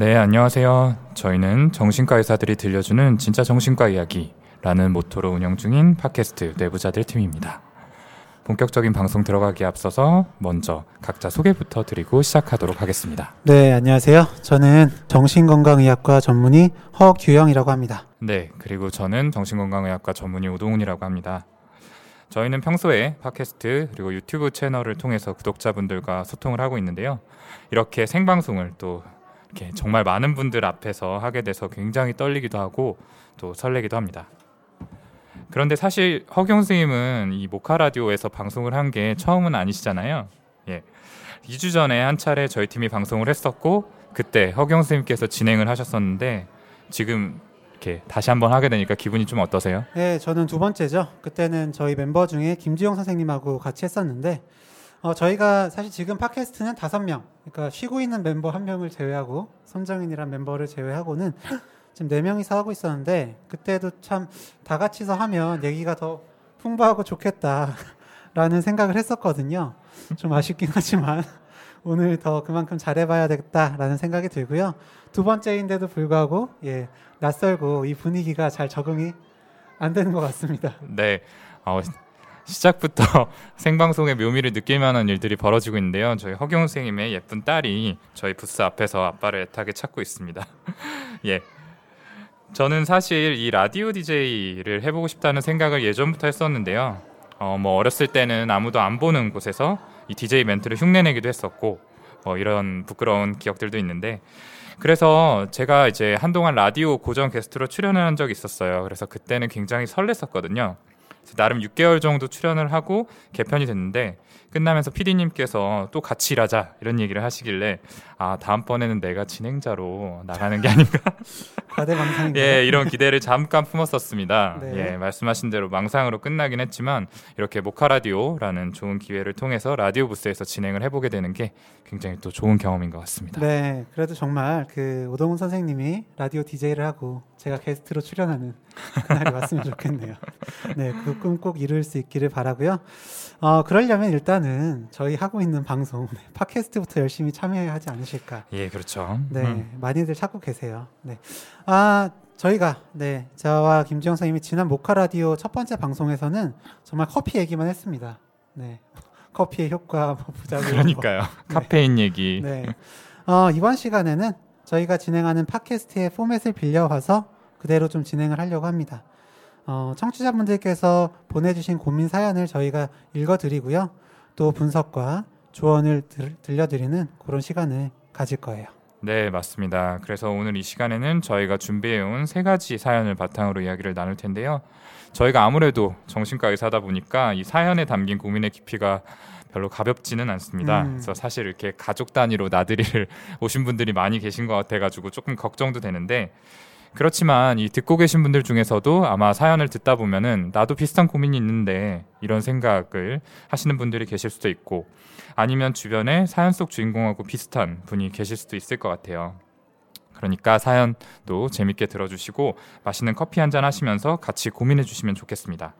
네, 안녕하세요. 저희는 정신과 의사들이 들려주는 진짜 정신과 이야기라는 모토로 운영 중인 팟캐스트 내부자들 팀입니다. 본격적인 방송 들어가기에 앞서서 먼저 각자 소개부터 드리고 시작하도록 하겠습니다. 네, 안녕하세요. 저는 정신건강의학과 전문의 허규영이라고 합니다. 네, 그리고 저는 정신건강의학과 전문의 오동훈이라고 합니다. 저희는 평소에 팟캐스트 그리고 유튜브 채널을 통해서 구독자분들과 소통을 하고 있는데요. 이렇게 생방송을 또 이렇게 정말 많은 분들 앞에서 하게 돼서 굉장히 떨리기도 하고 또 설레기도 합니다. 그런데 사실 허경 선생님은 이 모카 라디오에서 방송을 한 게 처음은 아니시잖아요. 예. 2주 전에 한 차례 저희 팀이 방송을 했었고 그때 허경 선생님께서 진행을 하셨었는데 지금 이렇게 다시 한번 하게 되니까 기분이 좀 어떠세요? 네, 저는 두 번째죠. 그때는 저희 멤버 중에 김지영 선생님하고 같이 했었는데 어, 저희가 사실 지금 팟캐스트는 다섯 명, 그러니까 쉬고 있는 멤버 한 명을 제외하고 손정인이란 멤버를 제외하고는 지금 네 명이서 하고 있었는데 그때도 참 다 같이서 하면 얘기가 더 풍부하고 좋겠다라는 생각을 했었거든요. 좀 아쉽긴 하지만 오늘 더 그만큼 잘해봐야 되겠다라는 생각이 들고요. 두 번째인데도 불구하고 예 낯설고 이 분위기가 잘 적응이 안 되는 것 같습니다. 네. 어, 시작부터 생방송의 묘미를 느낄 만한 일들이 벌어지고 있는데요. 저희 허경 선생님의 예쁜 딸이 저희 부스 앞에서 아빠를 애타게 찾고 있습니다. 예. 저는 사실 이 라디오 DJ를 해보고 싶다는 생각을 예전부터 했었는데요. 어, 뭐 어렸을 때는 아무도 안 보는 곳에서 이 DJ 멘트를 흉내내기도 했었고, 뭐 이런 부끄러운 기억들도 있는데, 그래서 제가 이제 한동안 라디오 고정 게스트로 출연을 한 적이 있었어요. 그래서 그때는 굉장히 설렜었거든요. 나름 6개월 정도 출연을 하고 개편이 됐는데 끝나면서 PD님께서 또 같이 일하자 이런 얘기를 하시길래 아 다음번에는 내가 진행자로 나가는 게 아닌가 예 이런 기대를 잠깐 품었었습니다 네. 예 말씀하신 대로 망상으로 끝나긴 했지만 이렇게 모카 라디오라는 좋은 기회를 통해서 라디오 부스에서 진행을 해보게 되는 게 굉장히 또 좋은 경험인 것 같습니다 네 그래도 정말 그 오동훈 선생님이 라디오 DJ를 하고 제가 게스트로 출연하는 그날이 왔으면 좋겠네요 네 그 꿈 꼭 이룰 수 있기를 바라고요 어, 그러려면 일단은 저희 하고 있는 방송 네, 팟캐스트부터 열심히 참여해야 하지 않으실까. 예, 그렇죠. 네, 음. 많이들 찾고 계세요. 네, 아 저희가 네 저와 김지영 선생님이 지난 모카 라디오 첫 번째 방송에서는 정말 커피 얘기만 했습니다. 네, 커피의 효과, 뭐 부작용. 그러니까요. 뭐. 카페인 네. 얘기. 네. 어, 이번 시간에는 저희가 진행하는 팟캐스트의 포맷을 빌려와서 그대로 좀 진행을 하려고 합니다. 어, 청취자분들께서 보내주신 고민 사연을 저희가 읽어드리고요. 또 분석과 조언을 들, 들려드리는 그런 시간을 가질 거예요. 네, 맞습니다. 그래서 오늘 이 시간에는 저희가 준비해온 세 가지 사연을 바탕으로 이야기를 나눌 텐데요. 저희가 아무래도 정신과 의사다 보니까 이 사연에 담긴 고민의 깊이가 별로 가볍지는 않습니다. 음. 그래서 사실 이렇게 가족 단위로 나들이를 오신 분들이 많이 계신 것 같아가지고 조금 걱정도 되는데 그렇지만 이 듣고 계신 분들 중에서도 아마 사연을 듣다 보면은 나도 비슷한 고민이 있는데 이런 생각을 하시는 분들이 계실 수도 있고 아니면 주변에 사연 속 주인공하고 비슷한 분이 계실 수도 있을 것 같아요. 그러니까 사연도 재밌게 들어주시고 맛있는 커피 한 잔 하시면서 같이 고민해 주시면 좋겠습니다.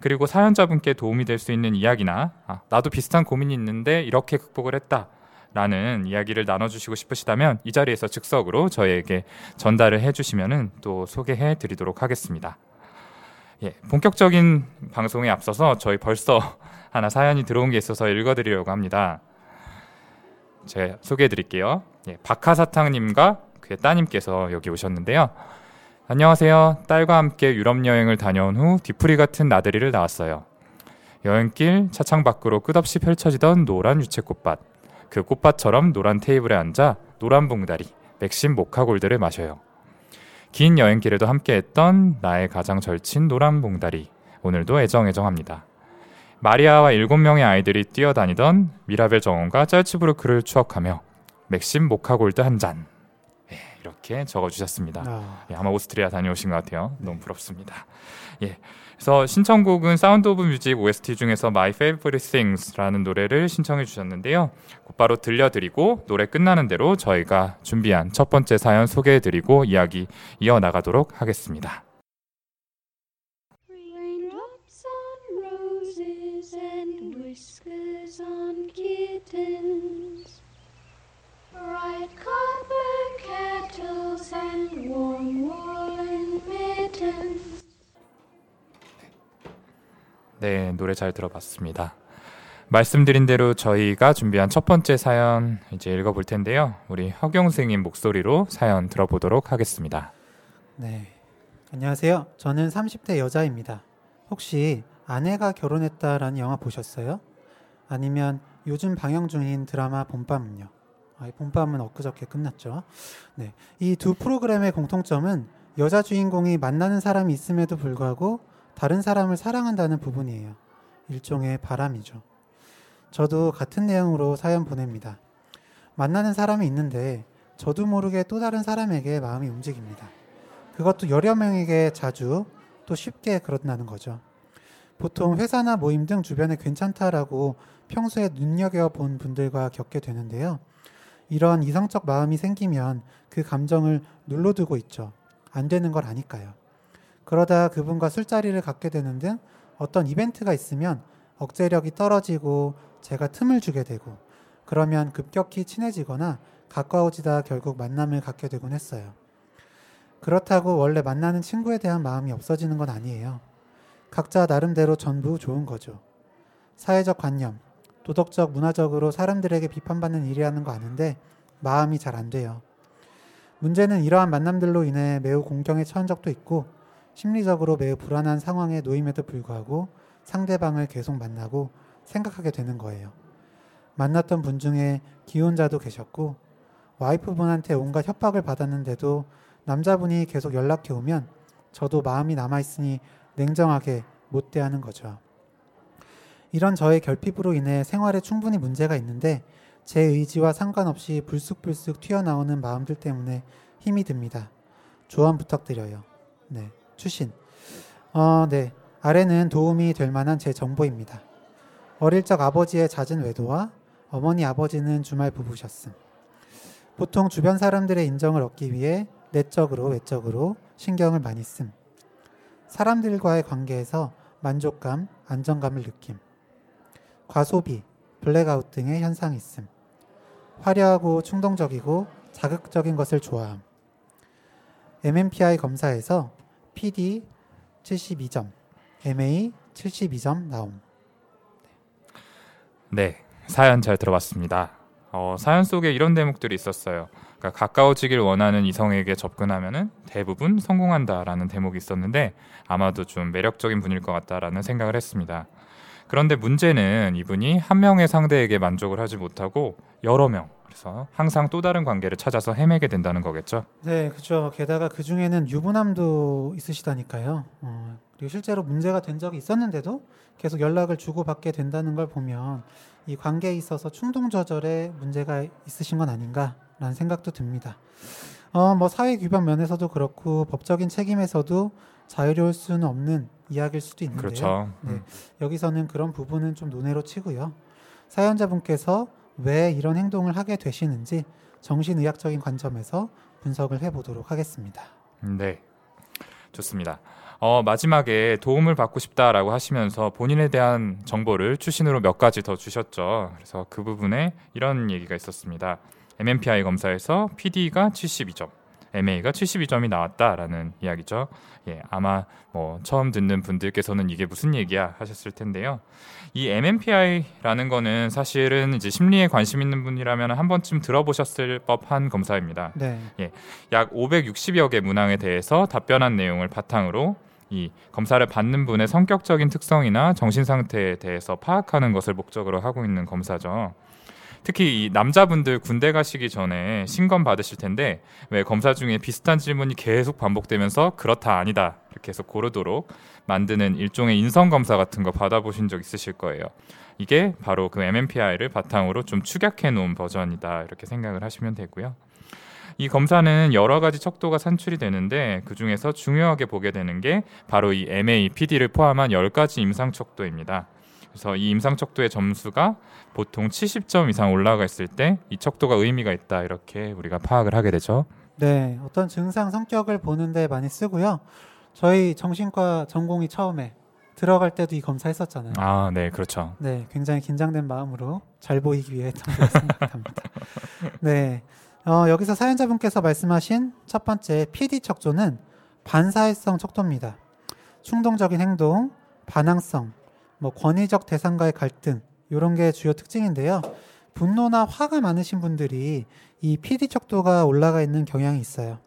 그리고 사연자분께 도움이 될 수 있는 이야기나 아, 나도 비슷한 고민이 있는데 이렇게 극복을 했다. 라는 이야기를 나눠주시고 싶으시다면 이 자리에서 즉석으로 저희에게 전달을 해주시면 또 소개해 드리도록 하겠습니다. 예, 본격적인 방송에 앞서서 저희 벌써 하나 사연이 들어온 게 있어서 읽어드리려고 합니다. 제가 소개해 드릴게요. 예, 박하사탕님과 그의 따님께서 여기 오셨는데요. 안녕하세요. 딸과 함께 유럽 여행을 다녀온 후 뒤풀이 같은 나들이를 나왔어요. 여행길 차창 밖으로 끝없이 펼쳐지던 노란 유채꽃밭. 그 꽃밭처럼 노란 테이블에 앉아 노란 봉다리, 맥심 모카 골드를 마셔요. 긴 여행길에도 함께했던 나의 가장 절친 노란 봉다리, 오늘도 애정애정합니다. 마리아와 일곱 명의 아이들이 뛰어다니던 미라벨 정원과 짤츠부르크를 추억하며 맥심 모카 골드 한 잔. 예, 이렇게 적어주셨습니다. 아. 예, 아마 오스트리아 다녀오신 것 같아요. 너무 부럽습니다. 예. 그래서 신청곡은 Sound of Music OST 중에서 My Favorite Things라는 노래를 신청해 주셨는데요. 곧바로 들려드리고 노래 끝나는 대로 저희가 준비한 첫 번째 사연 소개해 드리고 이야기 이어나가도록 하겠습니다. 네, 노래 잘 들어봤습니다. 말씀드린 대로 저희가 준비한 첫 번째 사연 이제 읽어볼 텐데요. 우리 허경 선생님 목소리로 사연 들어보도록 하겠습니다. 네. 안녕하세요. 저는 30대 여자입니다. 혹시 아내가 결혼했다라는 영화 보셨어요? 아니면 요즘 방영 중인 드라마 봄밤은요? 아, 봄밤은 엊그저께 끝났죠. 네. 이 두 프로그램의 공통점은 여자 주인공이 만나는 사람이 있음에도 불구하고 다른 사람을 사랑한다는 부분이에요. 일종의 바람이죠. 저도 같은 내용으로 사연 보냅니다. 만나는 사람이 있는데 저도 모르게 또 다른 사람에게 마음이 움직입니다. 그것도 여러 명에게 자주 또 쉽게 그렇다는 거죠. 보통 회사나 모임 등 주변에 괜찮다라고 평소에 눈여겨본 분들과 겪게 되는데요. 이런 이성적 마음이 생기면 그 감정을 눌러두고 있죠. 안 되는 걸 아니까요. 그러다 그분과 술자리를 갖게 되는 등 어떤 이벤트가 있으면 억제력이 떨어지고 제가 틈을 주게 되고 그러면 급격히 친해지거나 가까워지다 결국 만남을 갖게 되곤 했어요. 그렇다고 원래 만나는 친구에 대한 마음이 없어지는 건 아니에요. 각자 나름대로 전부 좋은 거죠. 사회적 관념, 도덕적, 문화적으로 사람들에게 비판받는 일이라는 거 아는데 마음이 잘 안 돼요. 문제는 이러한 만남들로 인해 매우 공경에 처한 적도 있고 심리적으로 매우 불안한 상황에 놓임에도 불구하고 상대방을 계속 만나고 생각하게 되는 거예요. 만났던 분 중에 기혼자도 계셨고 와이프분한테 온갖 협박을 받았는데도 남자분이 계속 연락해 오면 저도 마음이 남아 있으니 냉정하게 못 대하는 거죠. 이런 저의 결핍으로 인해 생활에 충분히 문제가 있는데 제 의지와 상관없이 불쑥불쑥 튀어나오는 마음들 때문에 힘이 듭니다. 조언 부탁드려요. 네. 추신. 어, 네. 아래는 도움이 될 만한 제 정보입니다. 어릴 적 아버지의 잦은 외도와 어머니 아버지는 주말 부부셨음. 보통 주변 사람들의 인정을 얻기 위해 내적으로 외적으로 신경을 많이 씀. 사람들과의 관계에서 만족감, 안정감을 느낌. 과소비, 블랙아웃 등의 현상이 있음. 화려하고 충동적이고 자극적인 것을 좋아함. MMPI 검사에서 PD 72점, MA 72점 나옴. 네, 사연 잘 들어봤습니다. 어, 사연 속에 이런 대목들이 있었어요. 그러니까 가까워지길 원하는 이성에게 접근하면은 대부분 성공한다라는 대목이 있었는데 아마도 좀 매력적인 분일 것 같다라는 생각을 했습니다. 그런데 문제는 이분이 한 명의 상대에게 만족을 하지 못하고 여러 명 그래서 항상 또 다른 관계를 찾아서 헤매게 된다는 거겠죠. 네, 그렇죠. 게다가 그 중에는 유부남도 있으시다니까요. 어, 그리고 실제로 문제가 된 적이 있었는데도 계속 연락을 주고 받게 된다는 걸 보면 이 관계에 있어서 충동 조절에 문제가 있으신 건 아닌가라는 생각도 듭니다. 어, 뭐 사회 규범 면에서도 그렇고 법적인 책임에서도 자유로울 수는 없는 이야기일 수도 있는데요. 그렇죠. 네, 음. 여기서는 그런 부분은 좀 논외로 치고요. 사연자분께서 왜 이런 행동을 하게 되시는지 정신의학적인 관점에서 분석을 해보도록 하겠습니다. 네, 좋습니다. 어, 마지막에 도움을 받고 싶다라고 하시면서 본인에 대한 정보를 추신으로 몇 가지 더 주셨죠. 그래서 그 부분에 이런 얘기가 있었습니다. MMPI 검사에서 PD가 72점, MA가 72점이 나왔다라는 이야기죠. 예, 아마 뭐 처음 듣는 분들께서는 이게 무슨 얘기야 하셨을 텐데요. 이 MMPI라는 거는 사실은 이제 심리에 관심 있는 분이라면 한 번쯤 들어보셨을 법한 검사입니다. 네, 약 560여 개 문항에 대해서 답변한 내용을 바탕으로 이 검사를 받는 분의 성격적인 특성이나 정신 상태에 대해서 파악하는 것을 목적으로 하고 있는 검사죠. 특히 이 남자분들 군대 가시기 전에 신검 받으실 텐데 왜 검사 중에 비슷한 질문이 계속 반복되면서 그렇다 아니다 이렇게 해서 고르도록 만드는 일종의 인성 검사 같은 거 받아보신 적 있으실 거예요. 이게 바로 그 MMPI를 바탕으로 좀 축약해 놓은 버전이다 이렇게 생각을 하시면 되고요. 이 검사는 여러 가지 척도가 산출이 되는데 그 중에서 중요하게 보게 되는 게 바로 이 MA, PD를 포함한 10가지 임상 척도입니다. 그래서 이 임상 척도의 점수가 보통 70점 이상 올라가 있을 때 이 척도가 의미가 있다 이렇게 우리가 파악을 하게 되죠. 네, 어떤 증상 성격을 보는데 많이 쓰고요. 저희 정신과 전공이 처음에 들어갈 때도 이 검사했었잖아요. 아, 네, 그렇죠. 네, 굉장히 긴장된 마음으로 잘 보이기 위해 했던 걸 생각합니다. 네, 어, 여기서 사연자분께서 말씀하신 첫 번째 PD 척도는 반사회성 척도입니다. 충동적인 행동, 반항성, 뭐 권위적 대상과의 갈등 이런 게 주요 특징인데요. 분노나 화가 많으신 분들이 이 PD 척도가 올라가 있는 경향이 있어요.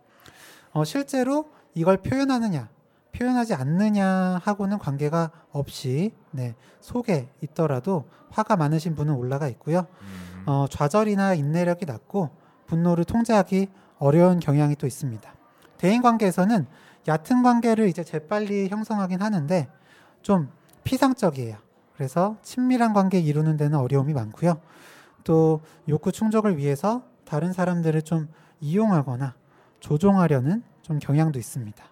어, 실제로 이걸 표현하느냐, 표현하지 않느냐 하고는 관계가 없이 네, 속에 있더라도 화가 많으신 분은 올라가 있고요. 음. 어, 좌절이나 인내력이 낮고 분노를 통제하기 어려운 경향이 또 있습니다. 대인 관계에서는 얕은 관계를 이제 재빨리 형성하긴 하는데 좀 피상적이에요. 그래서 친밀한 관계 이루는 데는 어려움이 많고요. 또 욕구 충족을 위해서 다른 사람들을 좀 이용하거나 조종하려는 좀 경향도 있습니다.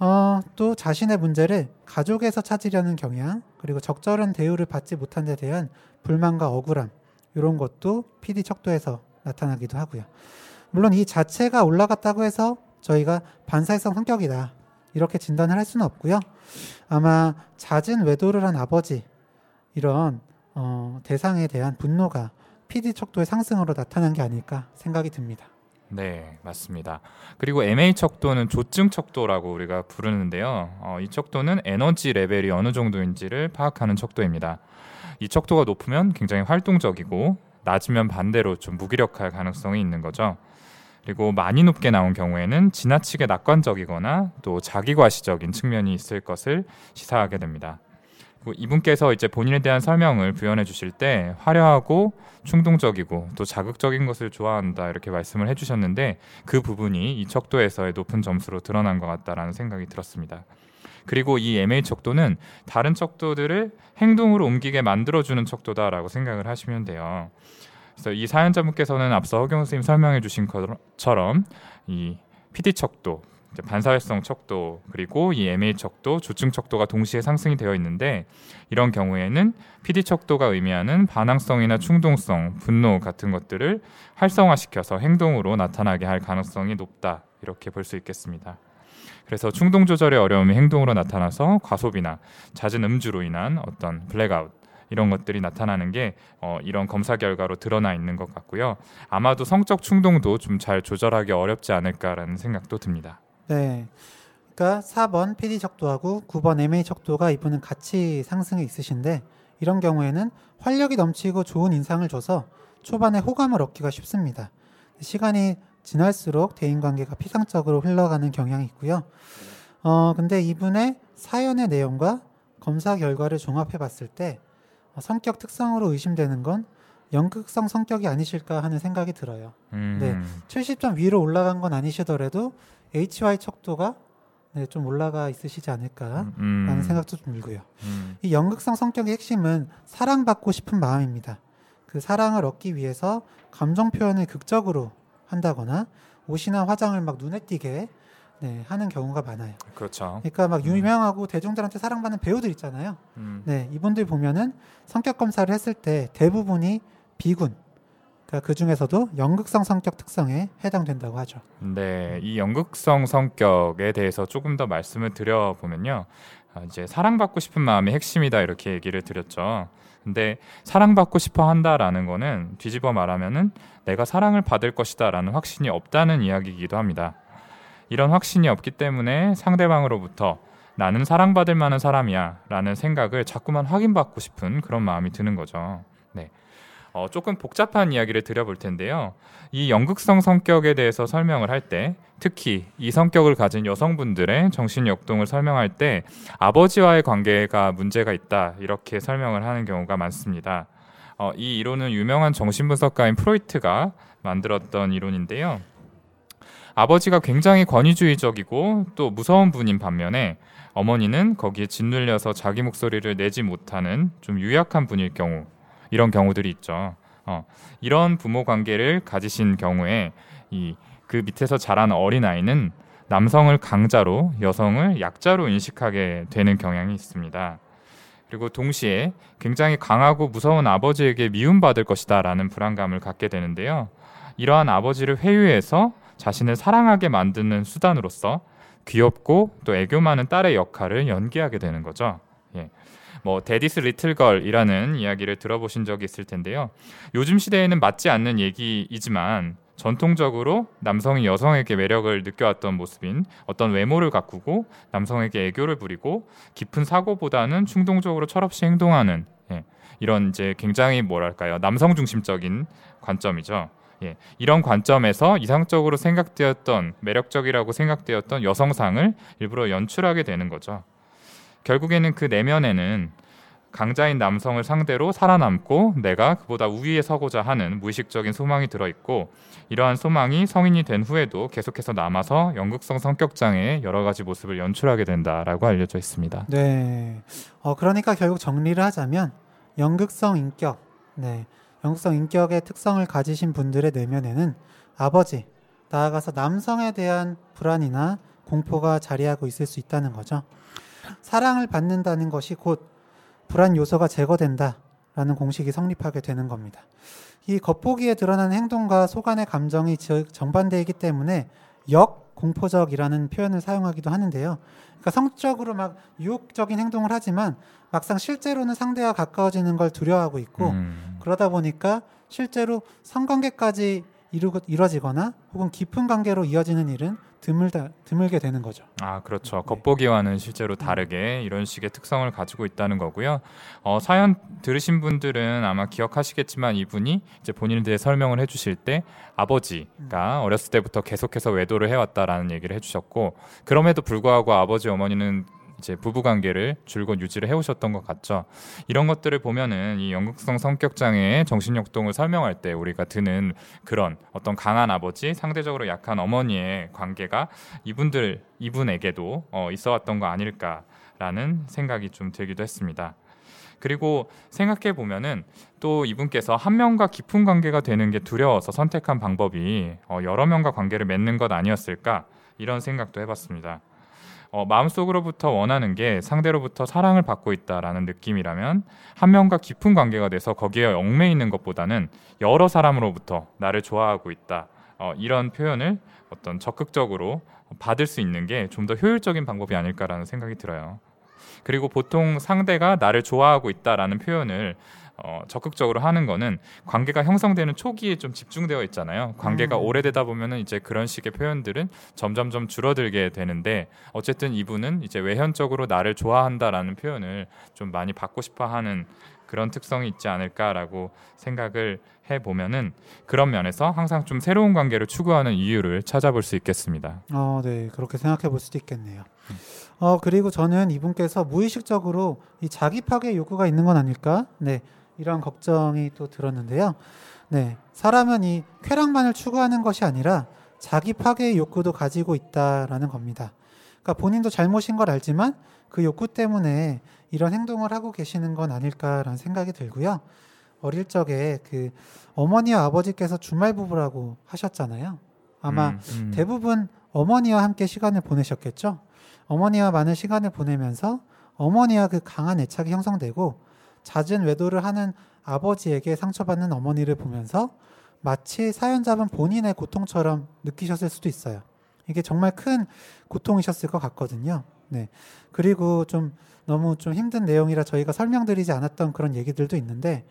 어, 또 자신의 문제를 가족에서 찾으려는 경향, 그리고 적절한 대우를 받지 못한 데 대한 불만과 억울함, 이런 것도 PD 척도에서 나타나기도 하고요. 물론 이 자체가 올라갔다고 해서 저희가 반사회성 성격이다. 이렇게 진단을 할 수는 없고요. 아마 잦은 외도를 한 아버지, 이런 어, 대상에 대한 분노가 PD 척도의 상승으로 나타난 게 아닐까 생각이 듭니다. 네, 맞습니다. 그리고 MA 척도는 조증 척도라고 우리가 부르는데요. 어, 이 척도는 에너지 레벨이 어느 정도인지를 파악하는 척도입니다. 이 척도가 높으면 굉장히 활동적이고 낮으면 반대로 좀 무기력할 가능성이 있는 거죠. 그리고 많이 높게 나온 경우에는 지나치게 낙관적이거나 또 자기과시적인 측면이 있을 것을 시사하게 됩니다. 이분께서 이제 본인에 대한 설명을 부연해 주실 때 화려하고 충동적이고 또 자극적인 것을 좋아한다 이렇게 말씀을 해주셨는데 그 부분이 이 척도에서의 높은 점수로 드러난 것 같다라는 생각이 들었습니다. 그리고 이 MA 척도는 다른 척도들을 행동으로 옮기게 만들어주는 척도다라고 생각을 하시면 돼요. 그래서 이 사연자분께서는 앞서 허경 선생님 설명해 주신 것처럼 이 PD 척도, 반사회성 척도 그리고 이 MA 척도, 조증 척도가 동시에 상승이 되어 있는데 이런 경우에는 PD 척도가 의미하는 반항성이나 충동성, 분노 같은 것들을 활성화시켜서 행동으로 나타나게 할 가능성이 높다 이렇게 볼 수 있겠습니다. 그래서 충동 조절의 어려움이 행동으로 나타나서 과소비나 잦은 음주로 인한 어떤 블랙아웃 이런 것들이 나타나는 게 어, 이런 검사 결과로 드러나 있는 것 같고요. 아마도 성적 충동도 좀 잘 조절하기 어렵지 않을까라는 생각도 듭니다. 네. 그러니까 4번 PD 척도하고 9번 MA 척도가 이분은 같이 상승해 있으신데 이런 경우에는 활력이 넘치고 좋은 인상을 줘서 초반에 호감을 얻기가 쉽습니다. 시간이 지날수록 대인 관계가 피상적으로 흘러가는 경향이 있고요. 어, 근데 이분의 사연의 내용과 검사 결과를 종합해 봤을 때 성격 특성으로 의심되는 건 연극성 성격이 아니실까 하는 생각이 들어요. 음. 네, 70점 위로 올라간 건 아니시더라도 HY 척도가 네, 좀 올라가 있으시지 않을까라는 음. 생각도 좀 들고요. 음. 이 연극성 성격의 핵심은 사랑받고 싶은 마음입니다. 그 사랑을 얻기 위해서 감정 표현을 극적으로 한다거나 옷이나 화장을 막 눈에 띄게 네, 하는 경우가 많아요. 그렇죠. 그러니까 막 유명하고 대중들한테 사랑받는 배우들 있잖아요. 음. 네, 이분들 보면은 성격 검사를 했을 때 대부분이 비군. 그러니까 그 중에서도 연극성 성격 특성에 해당된다고 하죠. 네, 이 연극성 성격에 대해서 조금 더 말씀을 드려보면요. 아, 이제 사랑받고 싶은 마음이 핵심이다 이렇게 얘기를 드렸죠. 근데 사랑받고 싶어 한다라는 거는 뒤집어 말하면은 내가 사랑을 받을 것이다라는 확신이 없다는 이야기이기도 합니다. 이런 확신이 없기 때문에 상대방으로부터 나는 사랑받을 만한 사람이야 라는 생각을 자꾸만 확인받고 싶은 그런 마음이 드는 거죠. 네. 어, 조금 복잡한 이야기를 드려볼 텐데요. 이 연극성 성격에 대해서 설명을 할 때, 특히 이 성격을 가진 여성분들의 정신 역동을 설명할 때 아버지와의 관계가 문제가 있다 이렇게 설명을 하는 경우가 많습니다. 어, 이 이론은 유명한 정신분석가인 프로이트가 만들었던 이론인데요. 아버지가 굉장히 권위주의적이고 또 무서운 분인 반면에 어머니는 거기에 짓눌려서 자기 목소리를 내지 못하는 좀 유약한 분일 경우 이런 경우들이 있죠. 어, 이런 부모 관계를 가지신 경우에 이 그 밑에서 자란 어린 아이는 남성을 강자로 여성을 약자로 인식하게 되는 경향이 있습니다. 그리고 동시에 굉장히 강하고 무서운 아버지에게 미움받을 것이다라는 불안감을 갖게 되는데요. 이러한 아버지를 회유해서 자신을 사랑하게 만드는 수단으로서 귀엽고 또 애교 많은 딸의 역할을 연기하게 되는 거죠. 예. 뭐 daddy's little girl이라는 이야기를 들어보신 적이 있을 텐데요. 요즘 시대에는 맞지 않는 얘기이지만 전통적으로 남성이 여성에게 매력을 느껴왔던 모습인 어떤 외모를 가꾸고 남성에게 애교를 부리고 깊은 사고보다는 충동적으로 철없이 행동하는 예, 이런 이제 굉장히 뭐랄까요 남성 중심적인 관점이죠. 예, 이런 관점에서 이상적으로 생각되었던 매력적이라고 생각되었던 여성상을 일부러 연출하게 되는 거죠. 결국에는 그 내면에는 강자인 남성을 상대로 살아남고 내가 그보다 우위에 서고자 하는 무의식적인 소망이 들어 있고 이러한 소망이 성인이 된 후에도 계속해서 남아서 연극성 성격 장애의 여러 가지 모습을 연출하게 된다라고 알려져 있습니다. 네. 어, 그러니까 결국 정리를 하자면 연극성 인격, 네. 연극성 인격의 특성을 가지신 분들의 내면에는 아버지, 나아가서 남성에 대한 불안이나 공포가 자리하고 있을 수 있다는 거죠. 사랑을 받는다는 것이 곧 불안 요소가 제거된다라는 공식이 성립하게 되는 겁니다. 이 겉보기에 드러나는 행동과 속안의 감정이 정반대이기 때문에 역 공포적이라는 표현을 사용하기도 하는데요. 그러니까 성적으로 막 유혹적인 행동을 하지만 막상 실제로는 상대와 가까워지는 걸 두려워하고 있고 음. 그러다 보니까 실제로 성관계까지 이루, 이루어지거나 혹은 깊은 관계로 이어지는 일은 드물다 드물게 되는 거죠. 아 그렇죠. 네. 겉보기와는 실제로 다르게 이런 식의 특성을 가지고 있다는 거고요. 어, 사연 들으신 분들은 아마 기억하시겠지만 이분이 이제 본인에 설명을 해주실 때 아버지가 음. 어렸을 때부터 계속해서 외도를 해왔다라는 얘기를 해주셨고 그럼에도 불구하고 아버지 어머니는 이제 부부 관계를 줄곧 유지를 해오셨던 것 같죠. 이런 것들을 보면은 이 연극성 성격 장애의 정신역동을 설명할 때 우리가 드는 그런 어떤 강한 아버지, 상대적으로 약한 어머니의 관계가 이분들 이분에게도 어, 있어왔던 거 아닐까라는 생각이 좀 들기도 했습니다. 그리고 생각해 보면은 또 이분께서 한 명과 깊은 관계가 되는 게 두려워서 선택한 방법이 어, 여러 명과 관계를 맺는 것 아니었을까 이런 생각도 해봤습니다. 어, 마음속으로부터 원하는 게 상대로부터 사랑을 받고 있다라는 느낌이라면 한 명과 깊은 관계가 돼서 거기에 얽매 있는 것보다는 여러 사람으로부터 나를 좋아하고 있다 어, 이런 표현을 어떤 적극적으로 받을 수 있는 게 좀 더 효율적인 방법이 아닐까라는 생각이 들어요. 그리고 보통 상대가 나를 좋아하고 있다라는 표현을 어, 적극적으로 하는 거는 관계가 형성되는 초기에 좀 집중되어 있잖아요. 관계가 음. 오래되다 보면은 이제 그런 식의 표현들은 점점점 줄어들게 되는데 어쨌든 이분은 이제 외현적으로 나를 좋아한다라는 표현을 좀 많이 받고 싶어 하는 그런 특성이 있지 않을까라고 생각을 해 보면은 그런 면에서 항상 좀 새로운 관계를 추구하는 이유를 찾아볼 수 있겠습니다. 어, 네, 그렇게 생각해 볼 수도 있겠네요. 음. 어, 그리고 저는 이분께서 무의식적으로 이 자기 파괴 욕구가 있는 건 아닐까? 네, 이런 걱정이 또 들었는데요. 네, 사람은 이 쾌락만을 추구하는 것이 아니라 자기 파괴의 욕구도 가지고 있다라는 겁니다. 그러니까 본인도 잘못인 걸 알지만 그 욕구 때문에 이런 행동을 하고 계시는 건 아닐까라는 생각이 들고요. 어릴 적에 그 어머니와 아버지께서 주말 부부라고 하셨잖아요. 아마 음, 음. 대부분 어머니와 함께 시간을 보내셨겠죠. 어머니와 많은 시간을 보내면서 어머니와 그 강한 애착이 형성되고 잦은 외도를 하는 아버지에게 상처받는 어머니를 보면서 마치 사연자분 본인의 고통처럼 느끼셨을 수도 있어요. 이게 정말 큰 고통이셨을 것 같거든요. 네. 그리고 좀 너무 좀 힘든 내용이라 저희가 설명드리지 않았던 그런 얘기들도 있는데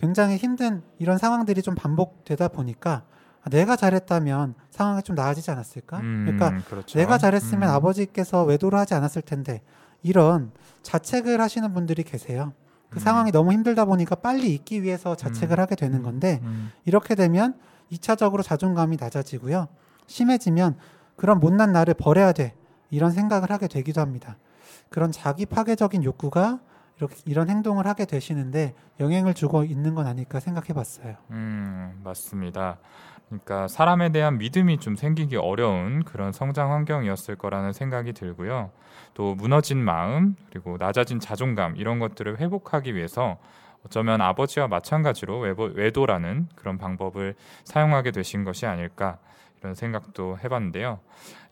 굉장히 힘든 이런 상황들이 좀 반복되다 보니까 내가 잘했다면 상황이 좀 나아지지 않았을까? 음, 그러니까 그렇죠. 내가 잘했으면 음. 아버지께서 외도를 하지 않았을 텐데 이런 자책을 하시는 분들이 계세요. 그 음. 상황이 너무 힘들다 보니까 빨리 잊기 위해서 자책을 음. 하게 되는 건데 음. 이렇게 되면 2차적으로 자존감이 낮아지고요. 심해지면 그런 못난 나를 버려야 돼. 이런 생각을 하게 되기도 합니다. 그런 자기 파괴적인 욕구가 이렇게 이런 행동을 하게 되시는데 영향을 주고 있는 건 아닐까 생각해 봤어요. 음, 맞습니다. 그러니까 사람에 대한 믿음이 좀 생기기 어려운 그런 성장 환경이었을 거라는 생각이 들고요. 또 무너진 마음 그리고 낮아진 자존감 이런 것들을 회복하기 위해서 어쩌면 아버지와 마찬가지로 외도, 외도라는 그런 방법을 사용하게 되신 것이 아닐까 이런 생각도 해봤는데요.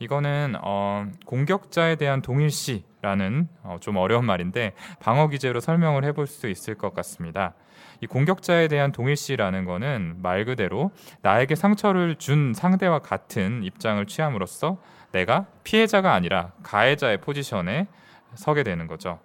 이거는 어, 공격자에 대한 동일시라는 어, 좀 어려운 말인데 방어 기제로 설명을 해볼 수 있을 것 같습니다. 이 공격자에 대한 동일시라는 거는 말 그대로 나에게 상처를 준 상대와 같은 입장을 취함으로써 내가 피해자가 아니라 가해자의 포지션에 서게 되는 거죠.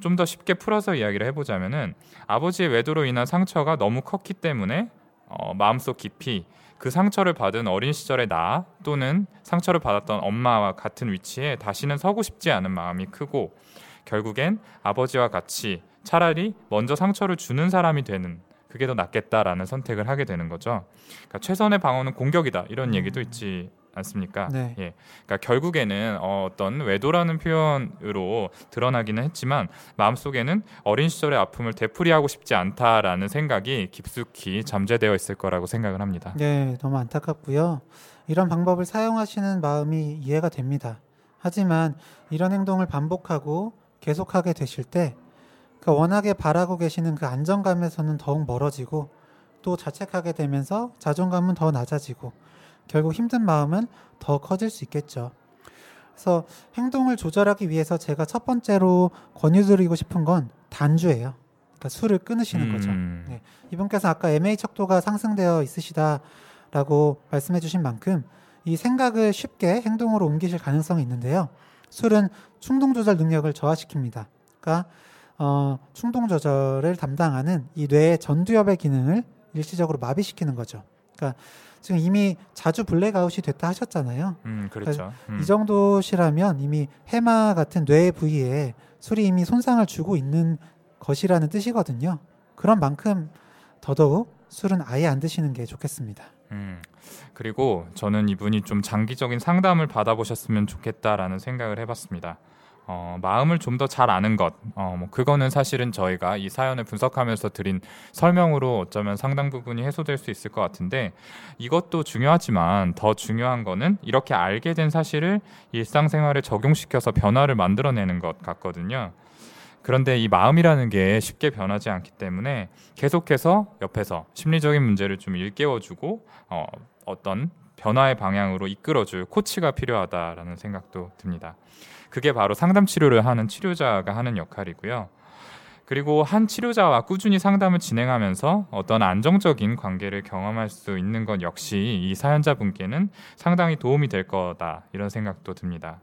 좀 더 쉽게 풀어서 이야기를 해보자면은 아버지의 외도로 인한 상처가 너무 컸기 때문에 어, 마음속 깊이 그 상처를 받은 어린 시절의 나 또는 상처를 받았던 엄마와 같은 위치에 다시는 서고 싶지 않은 마음이 크고 결국엔 아버지와 같이 차라리 먼저 상처를 주는 사람이 되는 그게 더 낫겠다라는 선택을 하게 되는 거죠. 그러니까 최선의 방어는 공격이다 이런 음. 얘기도 있지 않습니까? 네. 예. 그러니까 결국에는 어, 어떤 외도라는 표현으로 드러나기는 했지만 마음속에는 어린 시절의 아픔을 되풀이하고 싶지 않다라는 생각이 깊숙이 잠재되어 있을 거라고 생각을 합니다. 네, 너무 안타깝고요. 이런 방법을 사용하시는 마음이 이해가 됩니다. 하지만 이런 행동을 반복하고 계속하게 되실 때, 그 워낙에 바라고 계시는 그 안정감에서는 더욱 멀어지고, 또 자책하게 되면서 자존감은 더 낮아지고, 결국 힘든 마음은 더 커질 수 있겠죠. 그래서 행동을 조절하기 위해서 제가 첫 번째로 권유드리고 싶은 건 단주예요. 그러니까 술을 끊으시는 거죠. 음, 네. 이분께서 아까 MA 척도가 상승되어 있으시다라고 말씀해 주신 만큼 이 생각을 쉽게 행동으로 옮기실 가능성이 있는데요. 술은 충동 조절 능력을 저하시킵니다. 그러니까 어, 충동 조절을 담당하는 이 뇌의 전두엽의 기능을 일시적으로 마비시키는 거죠. 그러니까 지금 이미 자주 블랙아웃이 됐다 하셨잖아요. 음, 그렇죠. 음. 이 정도시라면 이미 해마 같은 뇌 부위에 술이 이미 손상을 주고 있는 것이라는 뜻이거든요. 그런 만큼 더더욱 술은 아예 안 드시는 게 좋겠습니다. 음, 그리고 저는 이분이 좀 장기적인 상담을 받아보셨으면 좋겠다라는 생각을 해봤습니다. 어, 마음을 좀 더 잘 아는 것, 어, 뭐 그거는 사실은 저희가 이 사연을 분석하면서 드린 설명으로 어쩌면 상당 부분이 해소될 수 있을 것 같은데 이것도 중요하지만 더 중요한 거는 이렇게 알게 된 사실을 일상생활에 적용시켜서 변화를 만들어내는 것 같거든요. 그런데 이 마음이라는 게 쉽게 변하지 않기 때문에 계속해서 옆에서 심리적인 문제를 좀 일깨워주고 어, 어떤 변화의 방향으로 이끌어줄 코치가 필요하다라는 생각도 듭니다. 그게 바로 상담 치료를 하는 치료자가 하는 역할이고요. 그리고 한 치료자와 꾸준히 상담을 진행하면서 어떤 안정적인 관계를 경험할 수 있는 것 역시 이 사연자분께는 상당히 도움이 될 거다 이런 생각도 듭니다.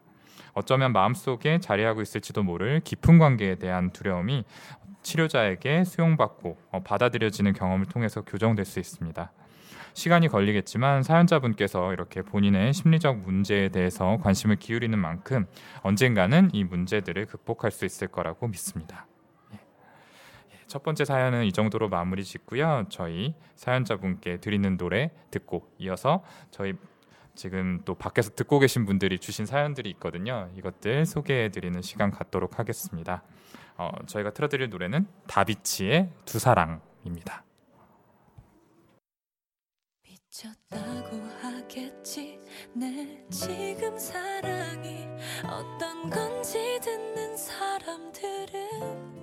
어쩌면 마음속에 자리하고 있을지도 모를 깊은 관계에 대한 두려움이 치료자에게 수용받고 어, 받아들여지는 경험을 통해서 교정될 수 있습니다. 시간이 걸리겠지만 사연자분께서 이렇게 본인의 심리적 문제에 대해서 관심을 기울이는 만큼 언젠가는 이 문제들을 극복할 수 있을 거라고 믿습니다. 예. 예, 첫 번째 사연은 이 정도로 마무리 짓고요. 저희 사연자분께 드리는 노래 듣고 이어서 저희 지금 또 밖에서 듣고 계신 분들이 주신 사연들이 있거든요. 이것들 소개해 드리는 시간 갖도록 하겠습니다. 어, 저희가 틀어드릴 노래는 다비치의 두 사랑입니다. 미쳤다고 하겠지. 내 지금 사랑이 어떤 건지 듣는 사람들은